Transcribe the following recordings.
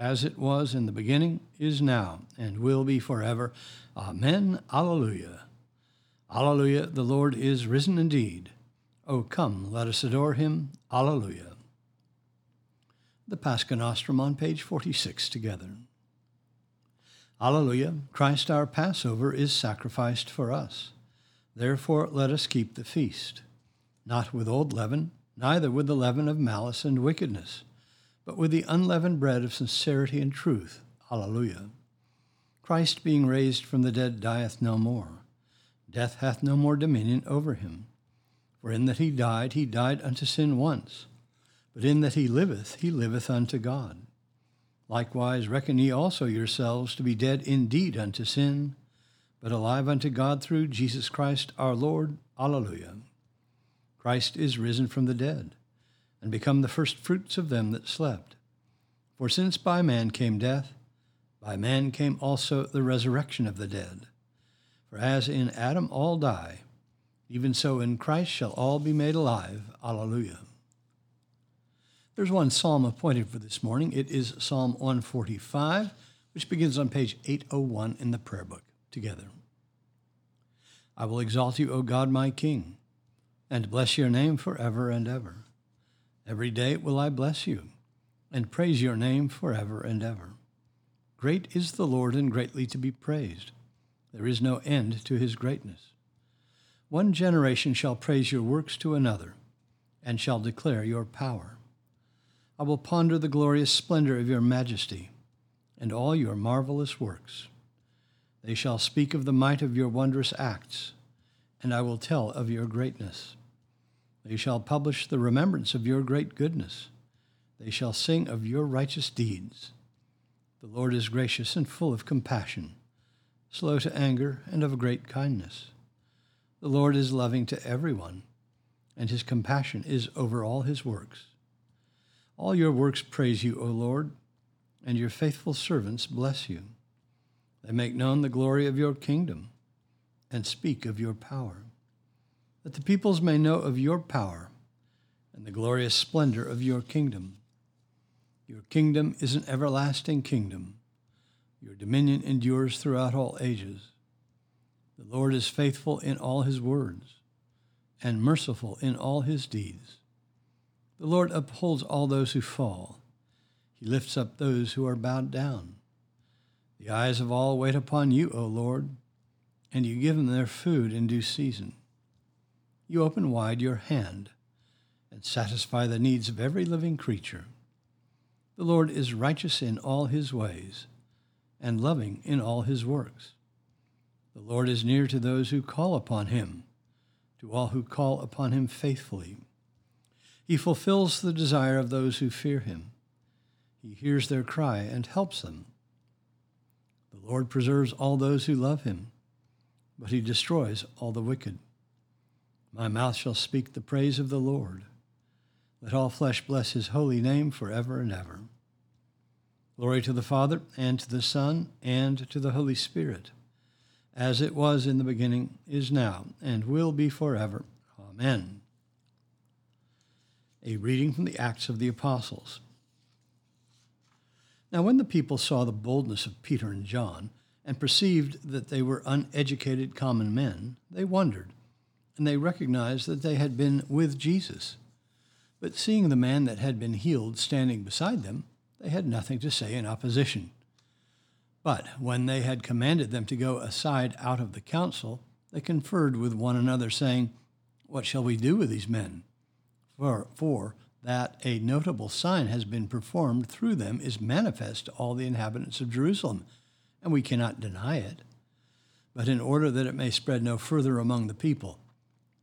as it was in the beginning, is now, and will be forever. Amen. Alleluia. Alleluia. The Lord is risen indeed. O come, let us adore him. Alleluia. The Pascha Nostrum on page 46 together. Alleluia. Christ our Passover is sacrificed for us. Therefore let us keep the feast, not with old leaven, neither with the leaven of malice and wickedness but with the unleavened bread of sincerity and truth. Alleluia. Christ being raised from the dead dieth no more. Death hath no more dominion over him. For in that he died, he died unto sin once, but in that he liveth, he liveth unto God. Likewise reckon ye also yourselves to be dead indeed unto sin, but alive unto God through Jesus Christ our Lord. Alleluia. Christ is risen from the dead and become the first fruits of them that slept. For since by man came death, by man came also the resurrection of the dead. For as in Adam all die, even so in Christ shall all be made alive. Alleluia. There's one psalm appointed for this morning. It is Psalm 145, which begins on page 801 in the prayer book. Together. I will exalt you, O God, my King, and bless your name forever and ever. Every day will I bless you and praise your name forever and ever. Great is the Lord and greatly to be praised. There is no end to his greatness. One generation shall praise your works to another and shall declare your power. I will ponder the glorious splendor of your majesty and all your marvelous works. They shall speak of the might of your wondrous acts, and I will tell of your greatness. They shall publish the remembrance of your great goodness. They shall sing of your righteous deeds. The Lord is gracious and full of compassion, slow to anger, and of great kindness. The Lord is loving to everyone, and his compassion is over all his works. All your works praise you, O Lord, and your faithful servants bless you. They make known the glory of your kingdom and speak of your power that the peoples may know of your power and the glorious splendor of your kingdom. Your kingdom is an everlasting kingdom. Your dominion endures throughout all ages. The Lord is faithful in all his words and merciful in all his deeds. The Lord upholds all those who fall. He lifts up those who are bowed down. The eyes of all wait upon you, O Lord, and you give them their food in due season you open wide your hand and satisfy the needs of every living creature. The Lord is righteous in all his ways and loving in all his works. The Lord is near to those who call upon him, to all who call upon him faithfully. He fulfills the desire of those who fear him. He hears their cry and helps them. The Lord preserves all those who love him, but he destroys all the wicked. My mouth shall speak the praise of the Lord. Let all flesh bless his holy name forever and ever. Glory to the Father, and to the Son, and to the Holy Spirit, as it was in the beginning, is now, and will be forever. Amen. A reading from the Acts of the Apostles. Now, when the people saw the boldness of Peter and John, and perceived that they were uneducated common men, they wondered and they recognized that they had been with Jesus. But seeing the man that had been healed standing beside them, they had nothing to say in opposition. But when they had commanded them to go aside out of the council, they conferred with one another, saying, What shall we do with these men? For, for that a notable sign has been performed through them is manifest to all the inhabitants of Jerusalem, and we cannot deny it. But in order that it may spread no further among the people,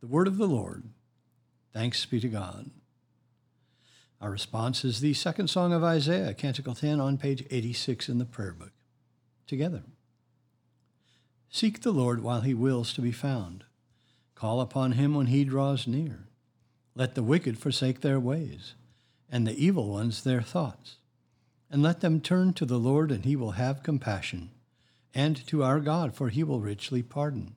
The word of the Lord. Thanks be to God. Our response is the second song of Isaiah, Canticle 10, on page 86 in the prayer book. Together. Seek the Lord while he wills to be found. Call upon him when he draws near. Let the wicked forsake their ways, and the evil ones their thoughts. And let them turn to the Lord, and he will have compassion, and to our God, for he will richly pardon.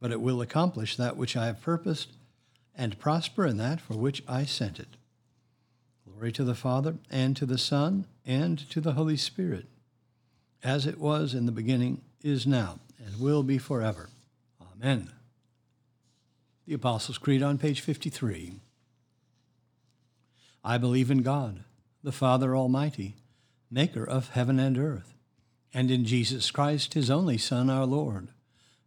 but it will accomplish that which I have purposed, and prosper in that for which I sent it. Glory to the Father, and to the Son, and to the Holy Spirit, as it was in the beginning, is now, and will be forever. Amen. The Apostles' Creed on page 53. I believe in God, the Father Almighty, maker of heaven and earth, and in Jesus Christ, his only Son, our Lord,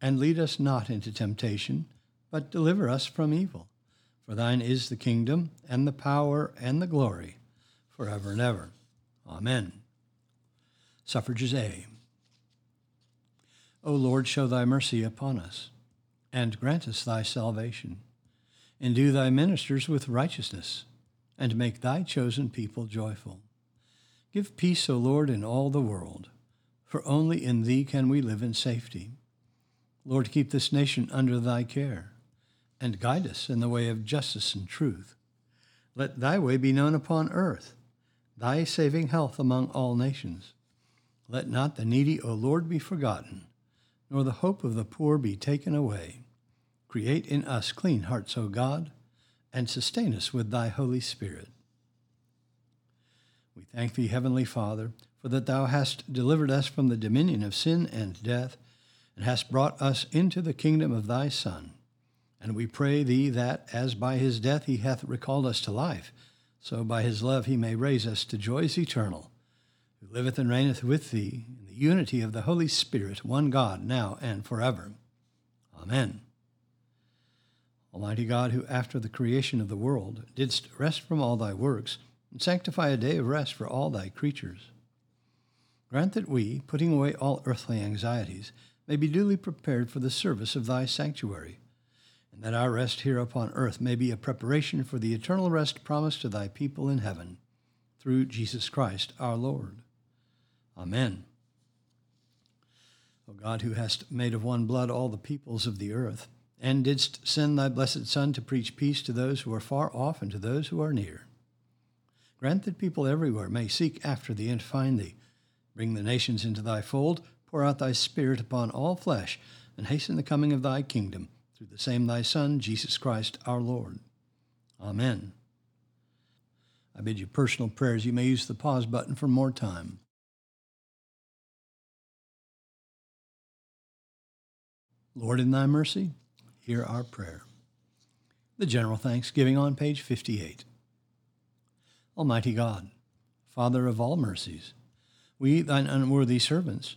And lead us not into temptation, but deliver us from evil. For thine is the kingdom, and the power, and the glory, forever and ever. Amen. Suffrages A. O Lord, show thy mercy upon us, and grant us thy salvation. Endue thy ministers with righteousness, and make thy chosen people joyful. Give peace, O Lord, in all the world, for only in thee can we live in safety. Lord, keep this nation under thy care and guide us in the way of justice and truth. Let thy way be known upon earth, thy saving health among all nations. Let not the needy, O Lord, be forgotten, nor the hope of the poor be taken away. Create in us clean hearts, O God, and sustain us with thy Holy Spirit. We thank thee, Heavenly Father, for that thou hast delivered us from the dominion of sin and death, and hast brought us into the kingdom of thy Son and we pray thee that, as by his death he hath recalled us to life, so by his love he may raise us to joys eternal, who liveth and reigneth with thee in the unity of the Holy Spirit, one God, now and forever. Amen. Almighty God, who after the creation of the world didst rest from all thy works, and sanctify a day of rest for all thy creatures, grant that we, putting away all earthly anxieties, may be duly prepared for the service of thy sanctuary and that our rest here upon earth may be a preparation for the eternal rest promised to thy people in heaven, through Jesus Christ our Lord. Amen. O God, who hast made of one blood all the peoples of the earth, and didst send thy blessed Son to preach peace to those who are far off and to those who are near, grant that people everywhere may seek after thee and find thee. Bring the nations into thy fold, pour out thy Spirit upon all flesh, and hasten the coming of thy kingdom through the same thy Son, Jesus Christ our Lord. Amen. I bid you personal prayers. You may use the pause button for more time. Lord, in thy mercy, hear our prayer. The General Thanksgiving on page 58. Almighty God, Father of all mercies, we, thine unworthy servants,